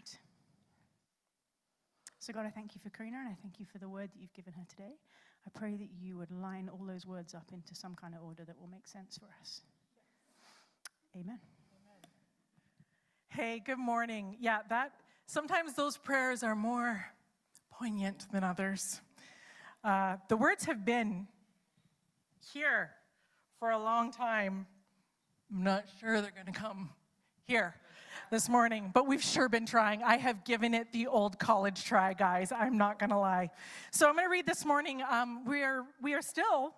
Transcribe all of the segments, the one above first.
right. So, God, I thank you for Karina and I thank you for the word that you've given her today. I pray that you would line all those words up into some kind of order that will make sense for us. Amen. Hey, good morning. Yeah, that sometimes those prayers are more poignant than others. Uh, the words have been here for a long time. I'm not sure they're going to come here this morning, but we've sure been trying. I have given it the old college try, guys. I'm not going to lie. So I'm going to read this morning. Um, we are we are still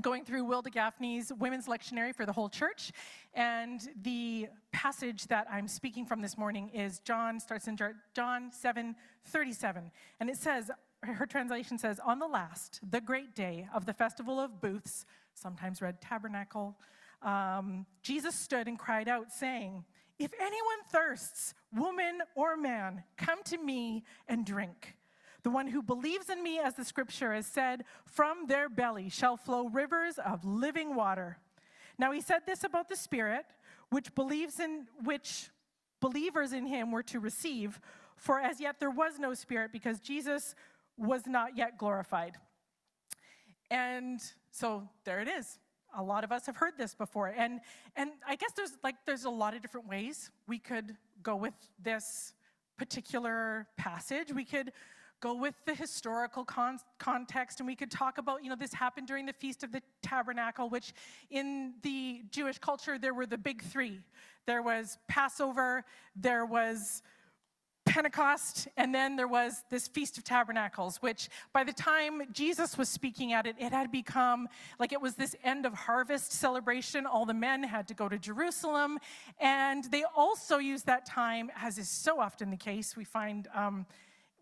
going through Wil Gafney's Women's Lectionary for the whole church, and the passage that I'm speaking from this morning is John starts in John 7, 37, and it says. Her translation says, On the last, the great day of the festival of booths, sometimes read tabernacle, um, Jesus stood and cried out, saying, if anyone thirsts, woman or man, come to me and drink. The one who believes in me, as the scripture has said, from their belly shall flow rivers of living water. Now he said this about the Spirit, which believes in which believers in him were to receive, for as yet there was no Spirit because Jesus was not yet glorified. And so there it is a lot of us have heard this before. And and i guess there's like there's a lot of different ways we could go with this particular passage. We could go with the historical con- context and we could talk about you know this happened during the feast of the tabernacle which in the jewish culture there were the big three. There was passover there was Pentecost, and then there was this Feast of Tabernacles, which by the time Jesus was speaking at it, it had become like it was this end of harvest celebration. All the men had to go to Jerusalem, and they also used that time, as is so often the case, we find. Um,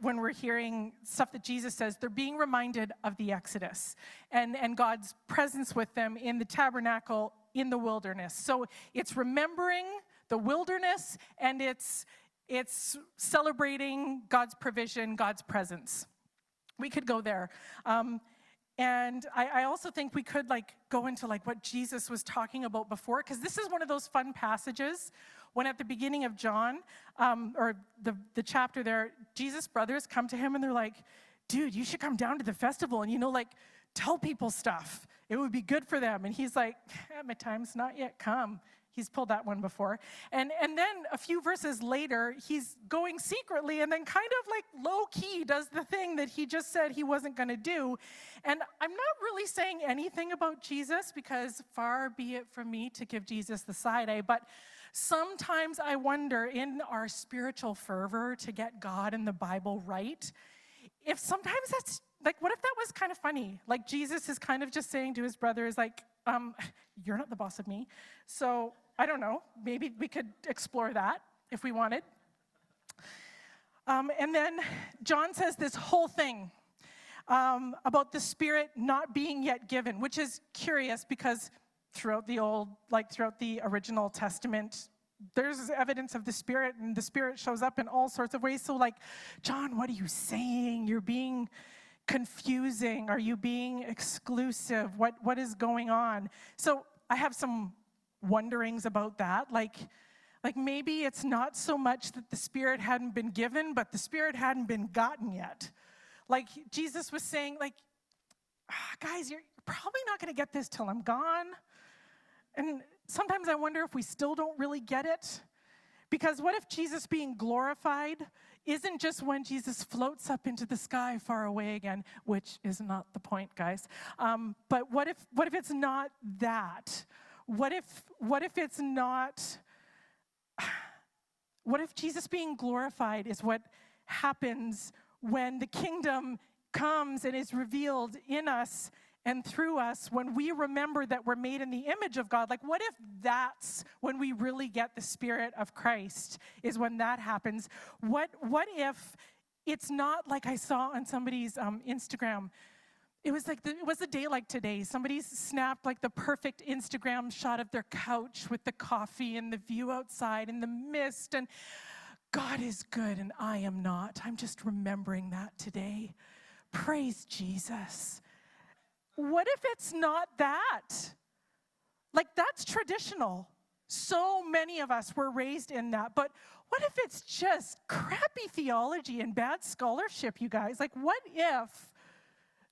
when we're hearing stuff that Jesus says, they're being reminded of the Exodus and, and God's presence with them in the tabernacle in the wilderness. So it's remembering the wilderness and it's it's celebrating God's provision, God's presence. We could go there. Um, and I, I, also think we could like go into like what Jesus was talking about before, because this is one of those fun passages when at the beginning of John, um, or the, the chapter there, Jesus' brothers come to him and they're like, dude, you should come down to the festival and, you know, like tell people stuff. It would be good for them. And he's like, my time's not yet come. He's pulled that one before. And, and then a few verses later, he's going secretly and then kind of like low key does the thing that he just said he wasn't going to do. And I'm not really saying anything about Jesus because far be it from me to give Jesus the side eye, but sometimes I wonder in our spiritual fervor to get God and the Bible right, if sometimes that's like, what if that was kind of funny? Like, Jesus is kind of just saying to his brothers, like, um, you're not the boss of me. So I don't know. Maybe we could explore that if we wanted. Um, and then John says this whole thing um, about the Spirit not being yet given, which is curious because throughout the old, like throughout the original Testament, there's evidence of the Spirit, and the Spirit shows up in all sorts of ways. So, like, John, what are you saying? You're being confusing? Are you being exclusive? What, what is going on? So I have some wonderings about that. Like, like maybe it's not so much that the Spirit hadn't been given, but the Spirit hadn't been gotten yet. Like Jesus was saying, like, ah, guys, you're probably not going to get this till I'm gone. And sometimes I wonder if we still don't really get it. Because what if Jesus being glorified isn't just when Jesus floats up into the sky far away again, which is not the point, guys. Um, but what if, what if it's not that? What if, what if it's not, what if Jesus being glorified is what happens when the kingdom comes and is revealed in us and through us when we remember that we're made in the image of God. Like, what if that's when we really get the Spirit of Christ, is when that happens? What, what if it's not like I saw on somebody's um, Instagram? It was like the, it was a day like today. Somebody snapped like the perfect Instagram shot of their couch with the coffee and the view outside and the mist and God is good and I am not. I'm just remembering that today. Praise Jesus what if it's not that? Like, that's traditional. So many of us were raised in that. But what if it's just crappy theology and bad scholarship, you guys? Like, what if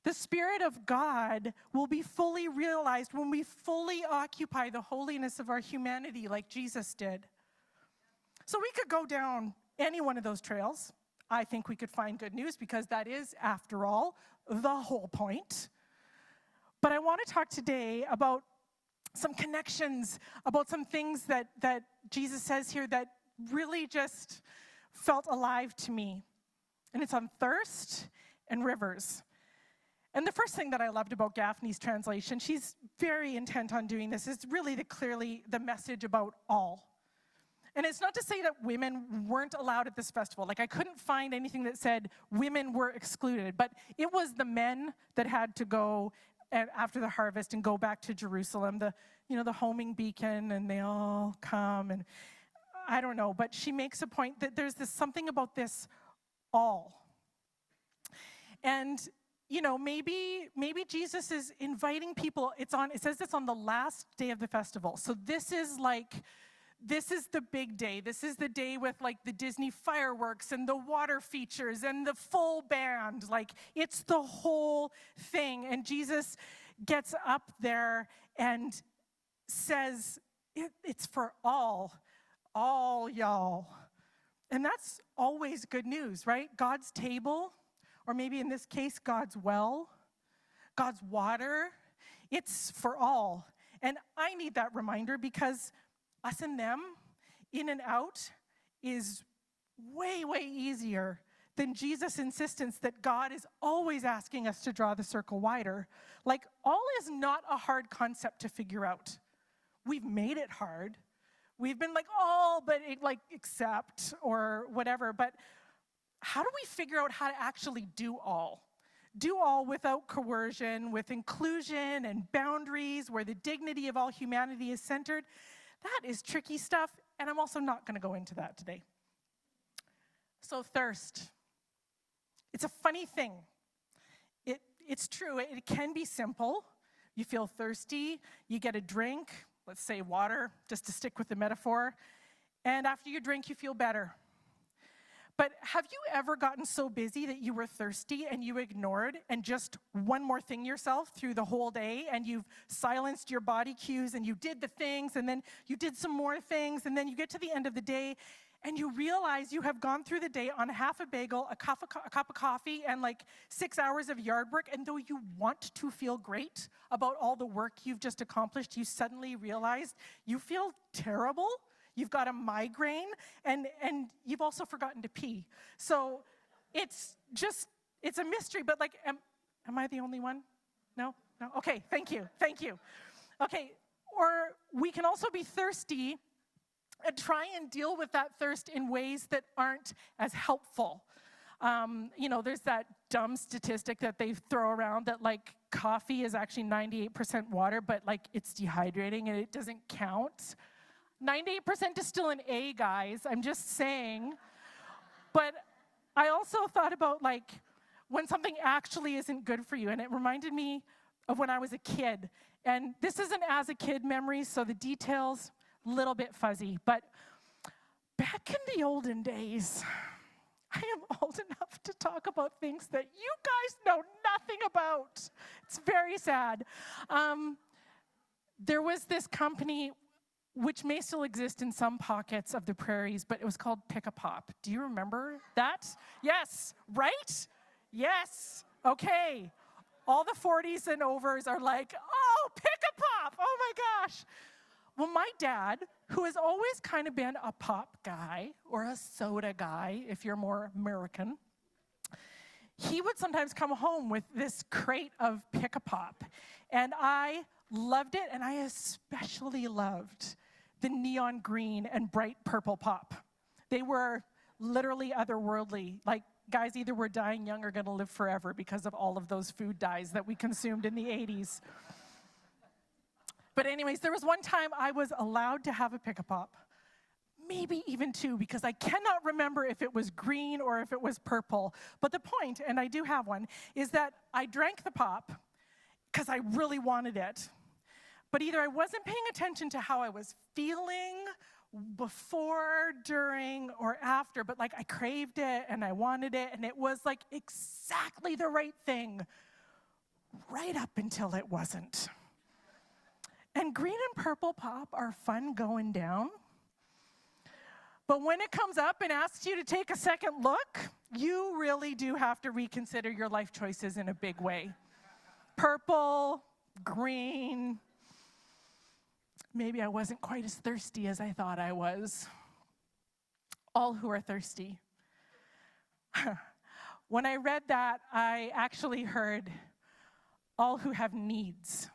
the Spirit of God will be fully realized when we fully occupy the holiness of our humanity like Jesus did? So we could go down any one of those trails. I think we could find good news because that is, after all, the whole point. But I want to talk today about some connections, about some things that, that Jesus says here that really just felt alive to me. And it's on thirst and rivers. And the first thing that I loved about Gafney's translation, she's very intent on doing this, is really the clearly the message about all. And it's not to say that women weren't allowed at this festival. Like, I couldn't find anything that said women were excluded, but it was the men that had to go after the harvest and go back to Jerusalem, the, you know, the homing beacon, and they all come. And I don't know, but she makes a point that there's this something about this all. And you know maybe maybe jesus is inviting people it's on it says it's on the last day of the festival so this is like this is the big day. This is the day with like the Disney fireworks and the water features and the full band. Like it's the whole thing. And Jesus gets up there and says, it, It's for all, all y'all. And that's always good news, right? God's table, or maybe in this case, God's well, God's water, it's for all. And I need that reminder because us and them, in and out, is way, way easier than Jesus' insistence that God is always asking us to draw the circle wider. Like, all is not a hard concept to figure out. We've made it hard. We've been like, all, but it, like, accept or whatever. But how do we figure out how to actually do all? Do all without coercion, with inclusion and boundaries, where the dignity of all humanity is centered. That is tricky stuff, and I'm also not going to go into that today. So, thirst. It's a funny thing. It, it's true, it, it can be simple. You feel thirsty, you get a drink, let's say water, just to stick with the metaphor, and after you drink, you feel better. But have you ever gotten so busy that you were thirsty and you ignored and just one more thing yourself through the whole day and you've silenced your body cues and you did the things and then you did some more things and then you get to the end of the day and you realize you have gone through the day on half a bagel, a cup, of, a cup of coffee, and like six hours of yard work. And though you want to feel great about all the work you've just accomplished, you suddenly realize you feel terrible you've got a migraine, and, and you've also forgotten to pee. So it's just, it's a mystery, but like, am, am I the only one? No? No? Okay, thank you, thank you. Okay, or we can also be thirsty and try and deal with that thirst in ways that aren't as helpful. Um, you know, there's that dumb statistic that they throw around that like coffee is actually 98% water, but like it's dehydrating and it doesn't count. 98% is still an A, guys. I'm just saying. But I also thought about like when something actually isn't good for you, and it reminded me of when I was a kid. And this isn't as a kid memory, so the details a little bit fuzzy. But back in the olden days, I am old enough to talk about things that you guys know nothing about. It's very sad. Um, there was this company which may still exist in some pockets of the prairies, but it was called Pick a Pop. Do you remember that? Yes, right? Yes. Okay. All the 40s and overs are like, oh, pick a pop. Oh my gosh. Well, my dad, who has always kind of been a pop guy or a soda guy, if you're more American, he would sometimes come home with this crate of pick a pop. And I loved it, and I especially loved the neon green and bright purple pop. They were literally otherworldly. Like, guys either were dying young or gonna live forever because of all of those food dyes that we consumed in the 80s. But, anyways, there was one time I was allowed to have a pick a pop, maybe even two, because I cannot remember if it was green or if it was purple. But the point, and I do have one, is that I drank the pop because I really wanted it. But either I wasn't paying attention to how I was feeling before, during, or after, but like I craved it and I wanted it, and it was like exactly the right thing right up until it wasn't. And green and purple pop are fun going down. But when it comes up and asks you to take a second look, you really do have to reconsider your life choices in a big way. Purple, green, maybe I wasn't quite as thirsty as I thought I was. All who are thirsty. when I read that, I actually heard all who have needs,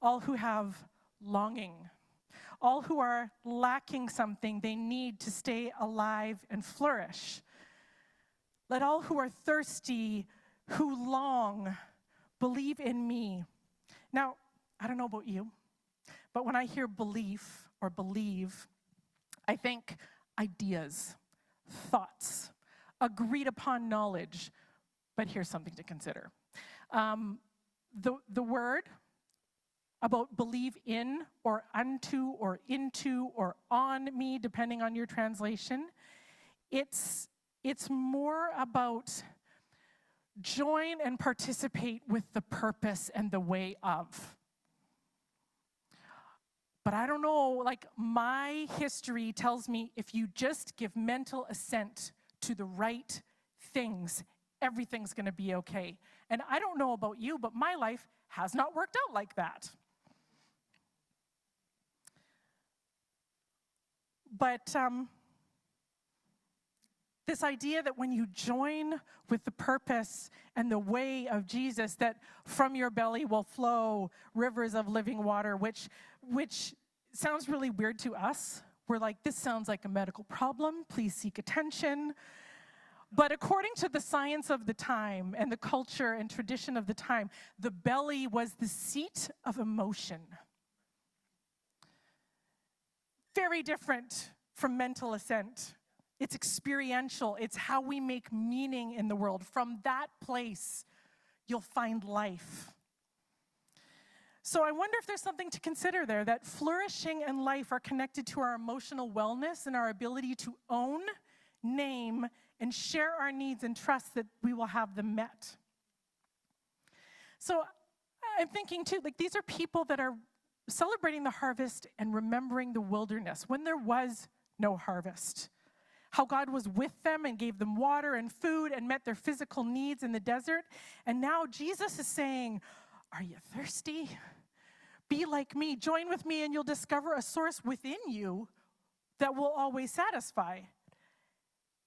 all who have longing, all who are lacking something they need to stay alive and flourish. Let all who are thirsty, who long, believe in me. Now, I don't know about you, but when I hear belief or believe, I think ideas, thoughts, agreed upon knowledge. But here's something to consider. Um, the, the word about believe in or unto or into or on me, depending on your translation, it's, it's more about join and participate with the purpose and the way of. But I don't know, like my history tells me if you just give mental assent to the right things, everything's gonna be okay. And I don't know about you, but my life has not worked out like that. But um, this idea that when you join with the purpose and the way of Jesus, that from your belly will flow rivers of living water, which, which sounds really weird to us. We're like, this sounds like a medical problem. Please seek attention. But according to the science of the time and the culture and tradition of the time, the belly was the seat of emotion. Very different from mental assent. It's experiential, it's how we make meaning in the world. From that place, you'll find life. So I wonder if there's something to consider there that flourishing and life are connected to our emotional wellness and our ability to own, name, and share our needs and trust that we will have them met. So I'm thinking too, like these are people that are celebrating the harvest and remembering the wilderness when there was no harvest. How God was with them and gave them water and food and met their physical needs in the desert. And now Jesus is saying, Are you thirsty? Be like me. Join with me, and you'll discover a source within you that will always satisfy.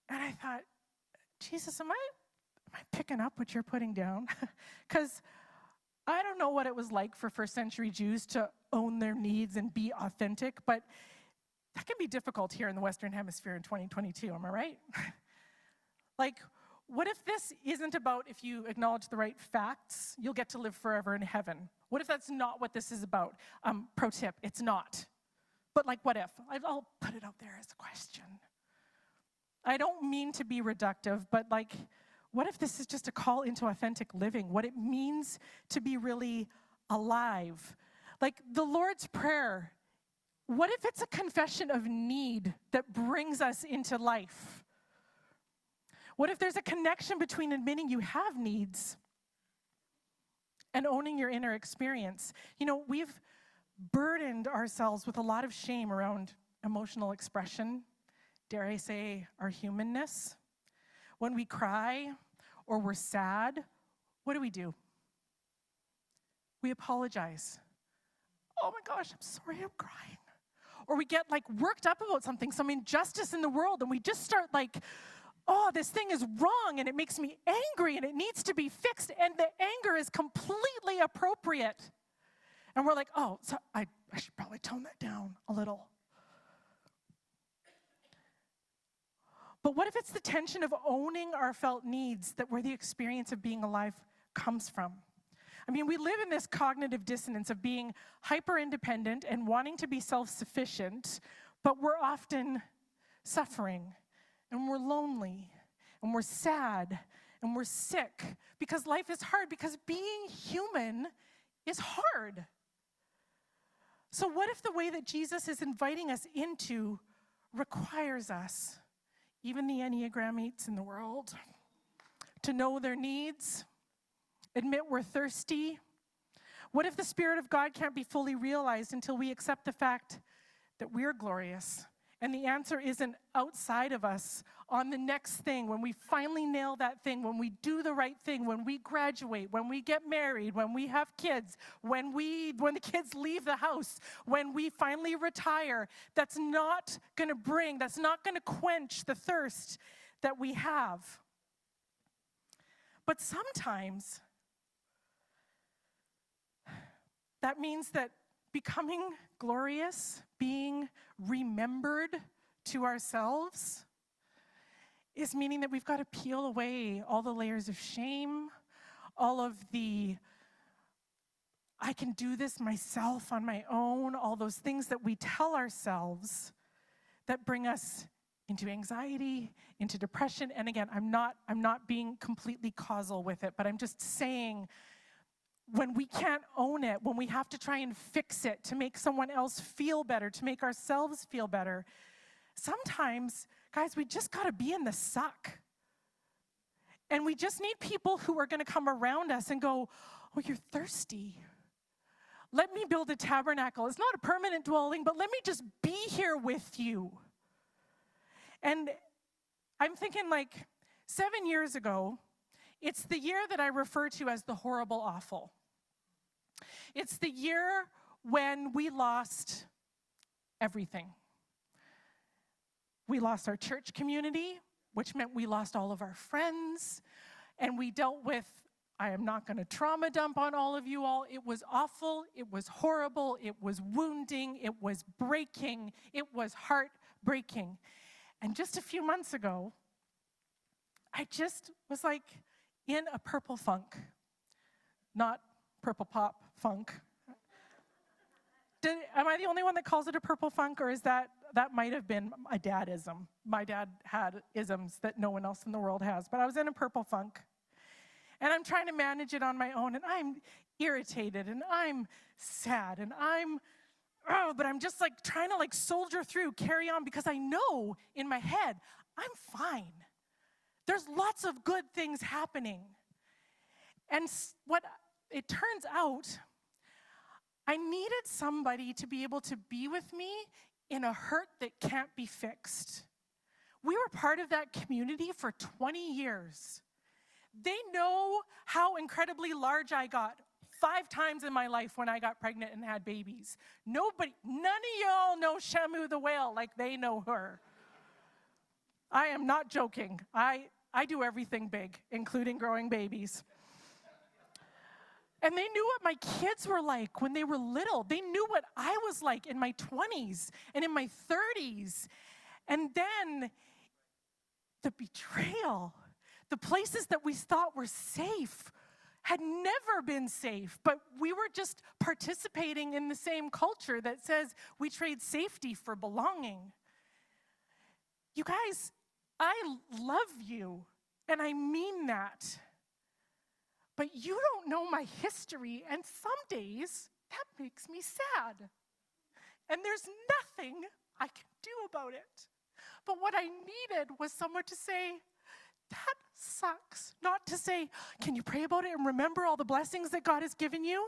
And I thought, Jesus, am I, am I picking up what you're putting down? Because I don't know what it was like for first century Jews to own their needs and be authentic, but that can be difficult here in the Western Hemisphere in 2022, am I right? like, what if this isn't about if you acknowledge the right facts, you'll get to live forever in heaven? What if that's not what this is about? Um, pro tip, it's not. But, like, what if? I'll put it out there as a question. I don't mean to be reductive, but like, what if this is just a call into authentic living? What it means to be really alive? Like the Lord's Prayer, what if it's a confession of need that brings us into life? What if there's a connection between admitting you have needs and owning your inner experience? You know, we've burdened ourselves with a lot of shame around emotional expression dare I say, our humanness. When we cry or we're sad, what do we do? We apologize. Oh my gosh, I'm sorry, I'm crying. Or we get like worked up about something, some injustice in the world, and we just start like, oh, this thing is wrong and it makes me angry and it needs to be fixed, and the anger is completely appropriate. And we're like, oh, so I, I should probably tone that down a little. But what if it's the tension of owning our felt needs that where the experience of being alive comes from? I mean, we live in this cognitive dissonance of being hyper independent and wanting to be self sufficient, but we're often suffering and we're lonely and we're sad and we're sick because life is hard, because being human is hard. So, what if the way that Jesus is inviting us into requires us, even the Enneagram 8s in the world, to know their needs, admit we're thirsty? What if the Spirit of God can't be fully realized until we accept the fact that we're glorious? And the answer isn't outside of us on the next thing, when we finally nail that thing, when we do the right thing, when we graduate, when we get married, when we have kids, when we when the kids leave the house, when we finally retire, that's not going to bring, that's not going to quench the thirst that we have. But sometimes that means that becoming glorious, being remembered to ourselves, is meaning that we've got to peel away all the layers of shame, all of the I can do this myself on my own, all those things that we tell ourselves that bring us into anxiety, into depression. And again, I'm not I'm not being completely causal with it, but I'm just saying when we can't own it, when we have to try and fix it to make someone else feel better, to make ourselves feel better, sometimes Guys, we just got to be in the suck. And we just need people who are going to come around us and go, Oh, you're thirsty. Let me build a tabernacle. It's not a permanent dwelling, but let me just be here with you. And I'm thinking, like, seven years ago, it's the year that I refer to as the horrible awful. It's the year when we lost everything. We lost our church community, which meant we lost all of our friends. And we dealt with, I am not going to trauma dump on all of you all. It was awful. It was horrible. It was wounding. It was breaking. It was heartbreaking. And just a few months ago, I just was like in a purple funk, not purple pop funk. Did, am I the only one that calls it a purple funk, or is that that might have been my dadism. My dad had isms that no one else in the world has, but I was in a purple funk. And I'm trying to manage it on my own, and I'm irritated, and I'm sad, and I'm, oh, but I'm just like trying to like soldier through, carry on, because I know in my head, I'm fine. There's lots of good things happening. And what it turns out, I needed somebody to be able to be with me in a hurt that can't be fixed. We were part of that community for 20 years. They know how incredibly large I got five times in my life when I got pregnant and had babies. Nobody, none of y'all know Shamu the whale like they know her. I am not joking. I, I do everything big, including growing babies. And they knew what my kids were like when they were little. They knew what I was like in my 20s and in my 30s. And then the betrayal, the places that we thought were safe had never been safe, but we were just participating in the same culture that says we trade safety for belonging. You guys, I love you, and I mean that. But you don't know my history, and some days that makes me sad. And there's nothing I can do about it. But what I needed was someone to say, that sucks. Not to say, can you pray about it and remember all the blessings that God has given you?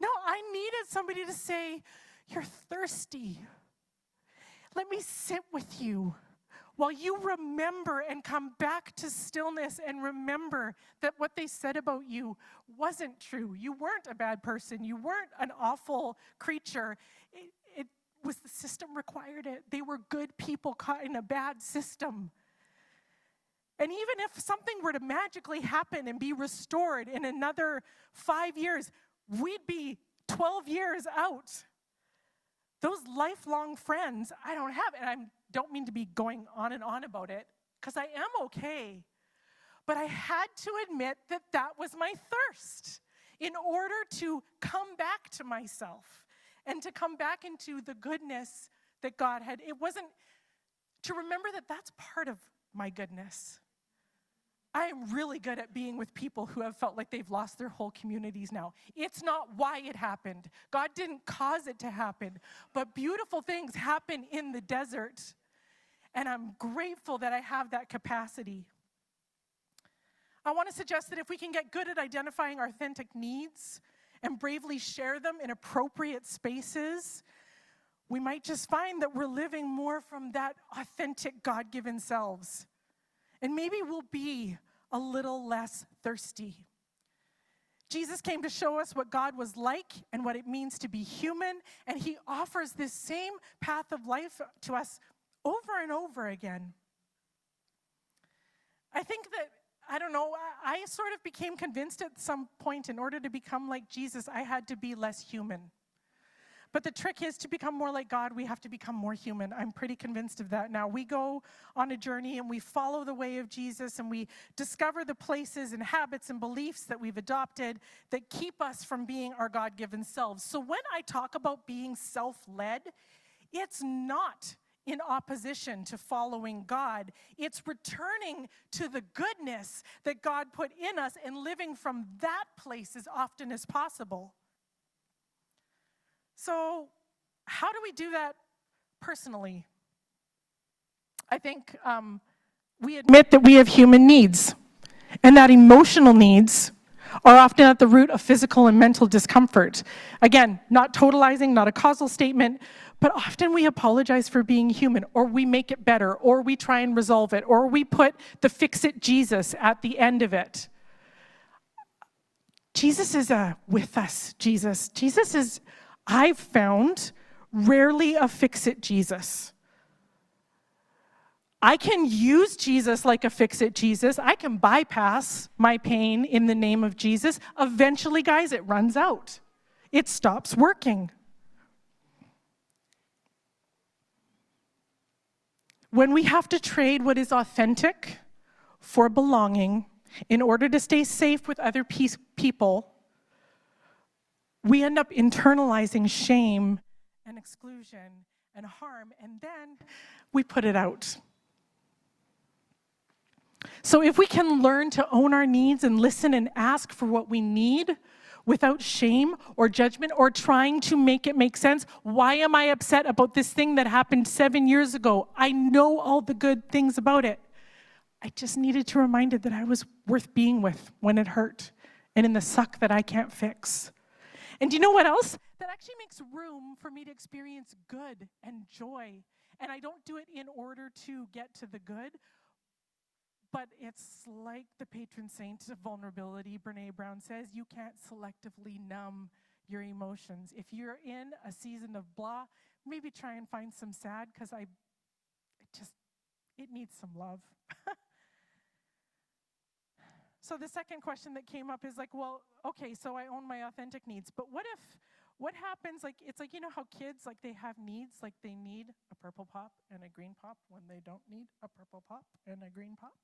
No, I needed somebody to say, you're thirsty. Let me sit with you while you remember and come back to stillness and remember that what they said about you wasn't true. You weren't a bad person. You weren't an awful creature. It, it was the system required it. They were good people caught in a bad system. And even if something were to magically happen and be restored in another five years, we'd be 12 years out. Those lifelong friends I don't have, and I'm don't mean to be going on and on about it, because I am okay. But I had to admit that that was my thirst in order to come back to myself and to come back into the goodness that God had. It wasn't to remember that that's part of my goodness. I am really good at being with people who have felt like they've lost their whole communities now. It's not why it happened. God didn't cause it to happen, but beautiful things happen in the desert. And I'm grateful that I have that capacity. I want to suggest that if we can get good at identifying our authentic needs and bravely share them in appropriate spaces, we might just find that we're living more from that authentic God given selves. And maybe we'll be a little less thirsty. Jesus came to show us what God was like and what it means to be human, and he offers this same path of life to us over and over again. I think that, I don't know, I, sort of became convinced at some point in order to become like Jesus, I had to be less human. But the trick is to become more like God, we have to become more human. I'm pretty convinced of that now. We go on a journey and we follow the way of Jesus and we discover the places and habits and beliefs that we've adopted that keep us from being our God given selves. So when I talk about being self led, it's not in opposition to following God. It's returning to the goodness that God put in us and living from that place as often as possible. So, how do we do that personally? I think um, we admit that we have human needs, and that emotional needs are often at the root of physical and mental discomfort. Again, not totalizing, not a causal statement, but often we apologize for being human, or we make it better, or we try and resolve it, or we put the fix it Jesus at the end of it. Jesus is a with us Jesus. Jesus is I've found rarely a fix it Jesus. I can use Jesus like a fix it Jesus. I can bypass my pain in the name of Jesus. Eventually, guys, it runs out, it stops working. When we have to trade what is authentic for belonging in order to stay safe with other people, we end up internalizing shame and exclusion and harm, and then we put it out. So, if we can learn to own our needs and listen and ask for what we need without shame or judgment or trying to make it make sense, why am I upset about this thing that happened seven years ago? I know all the good things about it. I just needed to remind it that I was worth being with when it hurt and in the suck that I can't fix. And do you know what else? That actually makes room for me to experience good and joy. And I don't do it in order to get to the good, but it's like the patron saint of vulnerability, Brene Brown says you can't selectively numb your emotions. If you're in a season of blah, maybe try and find some sad because I it just it needs some love. So the second question that came up is like, well, okay, so I own my authentic needs, but what if what happens like it's like you know how kids like they have needs like they need a purple pop and a green pop when they don't need a purple pop and a green pop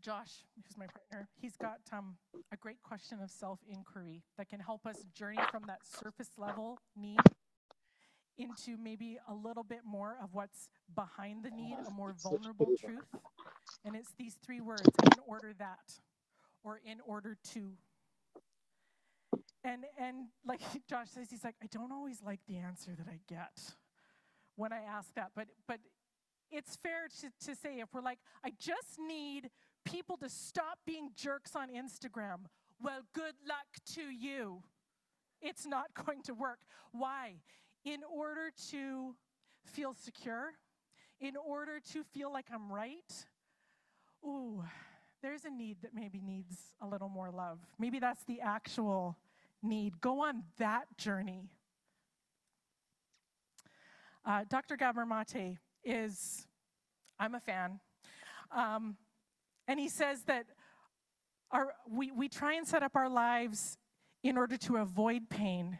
josh who's my partner he's got um, a great question of self-inquiry that can help us journey from that surface level need into maybe a little bit more of what's behind the need, a more vulnerable truth. And it's these three words in order that, or in order to. And, and like Josh says, he's like, I don't always like the answer that I get when I ask that, but, but it's fair to, to say if we're like, I just need people to stop being jerks on Instagram, well, good luck to you. It's not going to work. Why? in order to feel secure, in order to feel like I'm right, ooh, there's a need that maybe needs a little more love. Maybe that's the actual need. Go on that journey. Uh, Dr. Gabor Mate is, I'm a fan, um, and he says that our, we, we try and set up our lives in order to avoid pain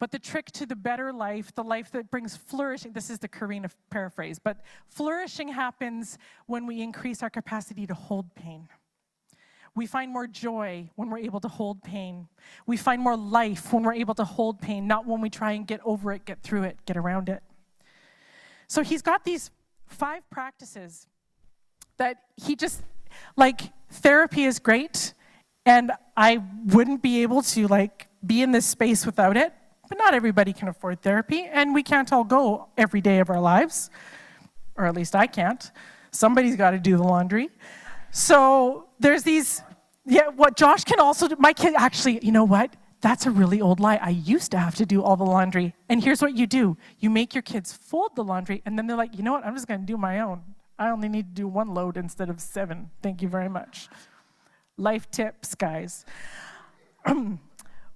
but the trick to the better life, the life that brings flourishing, this is the Karina paraphrase, but flourishing happens when we increase our capacity to hold pain. We find more joy when we're able to hold pain. We find more life when we're able to hold pain, not when we try and get over it, get through it, get around it. So he's got these five practices that he just, like, therapy is great, and I wouldn't be able to, like, be in this space without it. But not everybody can afford therapy, and we can't all go every day of our lives, or at least I can't. Somebody's got to do the laundry. So there's these, yeah, what Josh can also do. My kid, actually, you know what? That's a really old lie. I used to have to do all the laundry. And here's what you do you make your kids fold the laundry, and then they're like, you know what? I'm just going to do my own. I only need to do one load instead of seven. Thank you very much. Life tips, guys.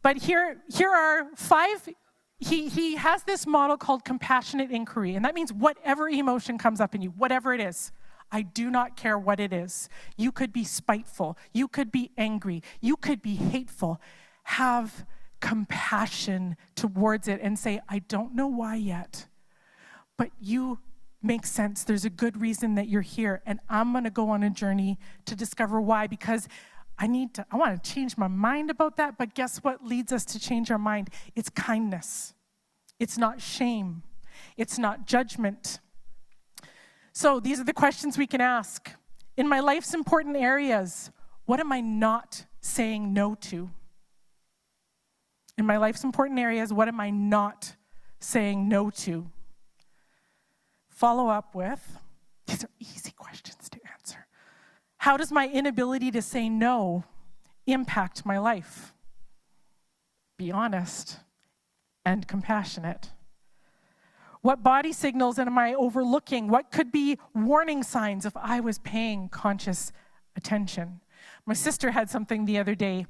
but here, here are five. He, he has this model called compassionate inquiry, and that means whatever emotion comes up in you, whatever it is, I do not care what it is. You could be spiteful, you could be angry, you could be hateful. Have compassion towards it and say, I don't know why yet, but you make sense. There's a good reason that you're here, and I'm going to go on a journey to discover why because I need to, I want to change my mind about that, but guess what leads us to change our mind? It's kindness. It's not shame. It's not judgment. So these are the questions we can ask. In my life's important areas, what am I not saying no to? In my life's important areas, what am I not saying no to? Follow up with these are easy questions to answer. How does my inability to say no impact my life? Be honest and compassionate. What body signals am I overlooking? What could be warning signs if I was paying conscious attention? My sister had something the other day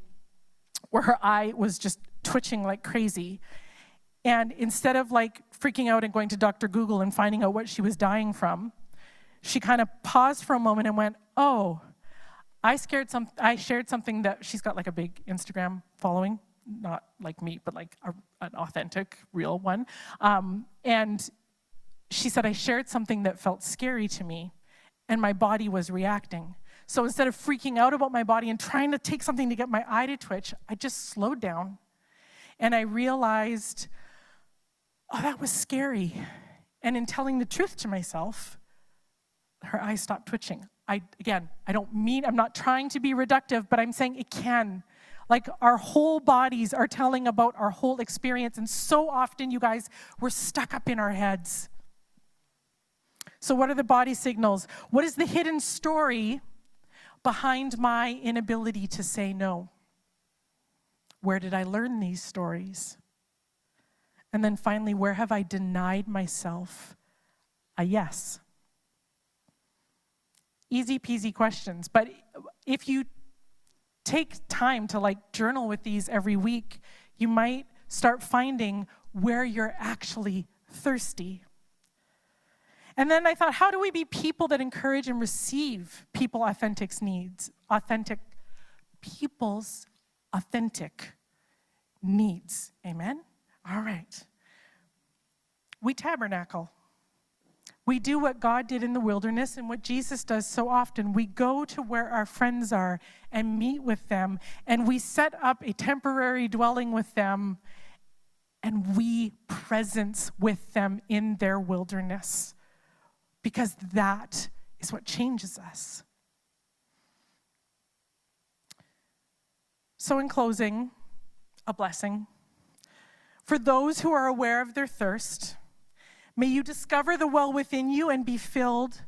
where her eye was just twitching like crazy. And instead of like freaking out and going to Dr. Google and finding out what she was dying from, she kind of paused for a moment and went, "Oh, I scared some I shared something that she's got like a big Instagram following not like me, but like a, an authentic, real one. Um, and she said, I shared something that felt scary to me, and my body was reacting. So instead of freaking out about my body and trying to take something to get my eye to twitch, I just slowed down and I realized, oh, that was scary. And in telling the truth to myself, her eyes stopped twitching. I, again, I don't mean, I'm not trying to be reductive, but I'm saying it can. Like our whole bodies are telling about our whole experience. And so often, you guys, we're stuck up in our heads. So, what are the body signals? What is the hidden story behind my inability to say no? Where did I learn these stories? And then finally, where have I denied myself a yes? Easy peasy questions. But if you take time to like journal with these every week, you might start finding where you're actually thirsty. And then I thought, how do we be people that encourage and receive people authentic needs, authentic people's authentic needs? Amen? All right. We tabernacle. We do what God did in the wilderness and what Jesus does so often. We go to where our friends are and meet with them, and we set up a temporary dwelling with them, and we presence with them in their wilderness because that is what changes us. So, in closing, a blessing. For those who are aware of their thirst, May you discover the well within you and be filled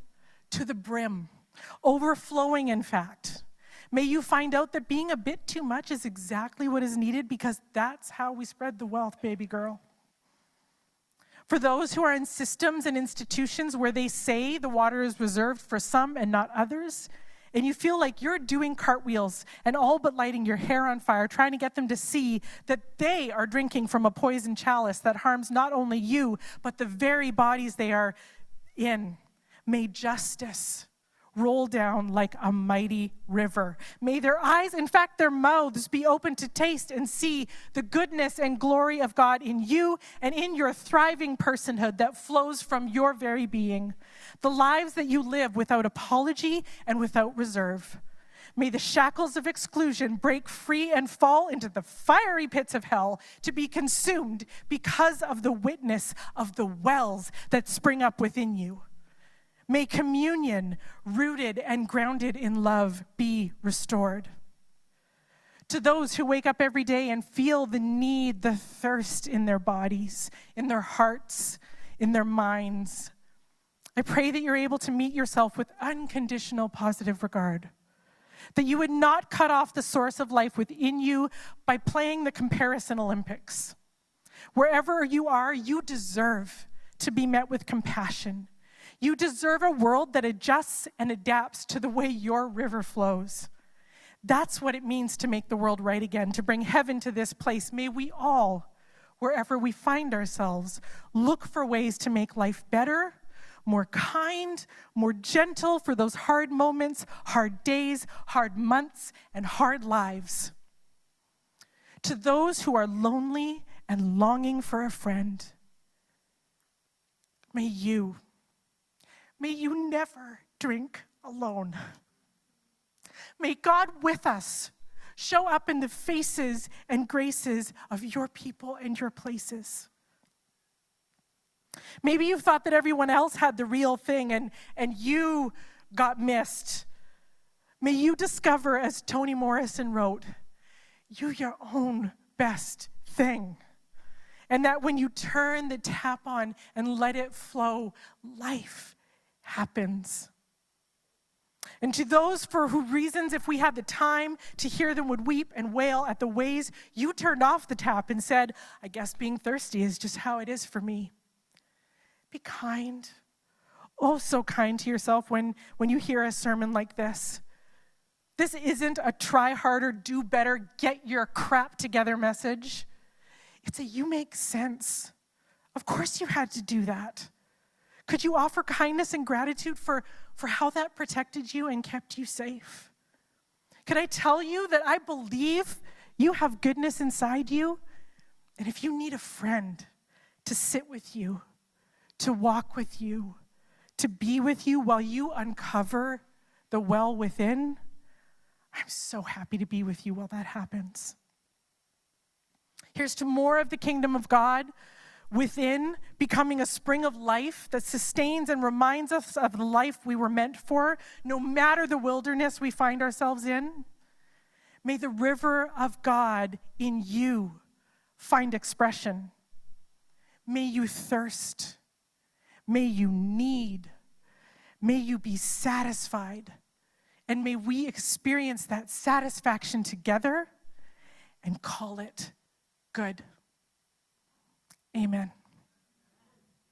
to the brim, overflowing, in fact. May you find out that being a bit too much is exactly what is needed because that's how we spread the wealth, baby girl. For those who are in systems and institutions where they say the water is reserved for some and not others, and you feel like you're doing cartwheels and all but lighting your hair on fire, trying to get them to see that they are drinking from a poison chalice that harms not only you, but the very bodies they are in. May justice roll down like a mighty river. May their eyes, in fact, their mouths, be open to taste and see the goodness and glory of God in you and in your thriving personhood that flows from your very being the lives that you live without apology and without reserve. May the shackles of exclusion break free and fall into the fiery pits of hell to be consumed because of the witness of the wells that spring up within you. May communion, rooted and grounded in love, be restored. To those who wake up every day and feel the need, the thirst in their bodies, in their hearts, in their minds, I pray that you're able to meet yourself with unconditional positive regard. That you would not cut off the source of life within you by playing the comparison Olympics. Wherever you are, you deserve to be met with compassion. You deserve a world that adjusts and adapts to the way your river flows. That's what it means to make the world right again, to bring heaven to this place. May we all, wherever we find ourselves, look for ways to make life better, more kind, more gentle for those hard moments, hard days, hard months, and hard lives. To those who are lonely and longing for a friend, may you, may you never drink alone. May God with us show up in the faces and graces of your people and your places. Maybe you thought that everyone else had the real thing and, and you got missed. May you discover, as Toni Morrison wrote, you your own best thing. And that when you turn the tap on and let it flow, life happens. And to those for who reasons, if we had the time to hear them, would weep and wail at the ways you turned off the tap and said, I guess being thirsty is just how it is for me. Be kind. Oh, so kind to yourself when, when you hear a sermon like this. This isn't a try harder, do better, get your crap together message. It's a you make sense. Of course, you had to do that. Could you offer kindness and gratitude for, for how that protected you and kept you safe? Can I tell you that I believe you have goodness inside you? And if you need a friend to sit with you, to walk with you, to be with you while you uncover the well within, I'm so happy to be with you while that happens. Here's to more of the kingdom of God within, becoming a spring of life that sustains and reminds us of the life we were meant for, no matter the wilderness we find ourselves in. May the river of God in you find expression. May you thirst. May you need. May you be satisfied. And may we experience that satisfaction together and call it good. Amen.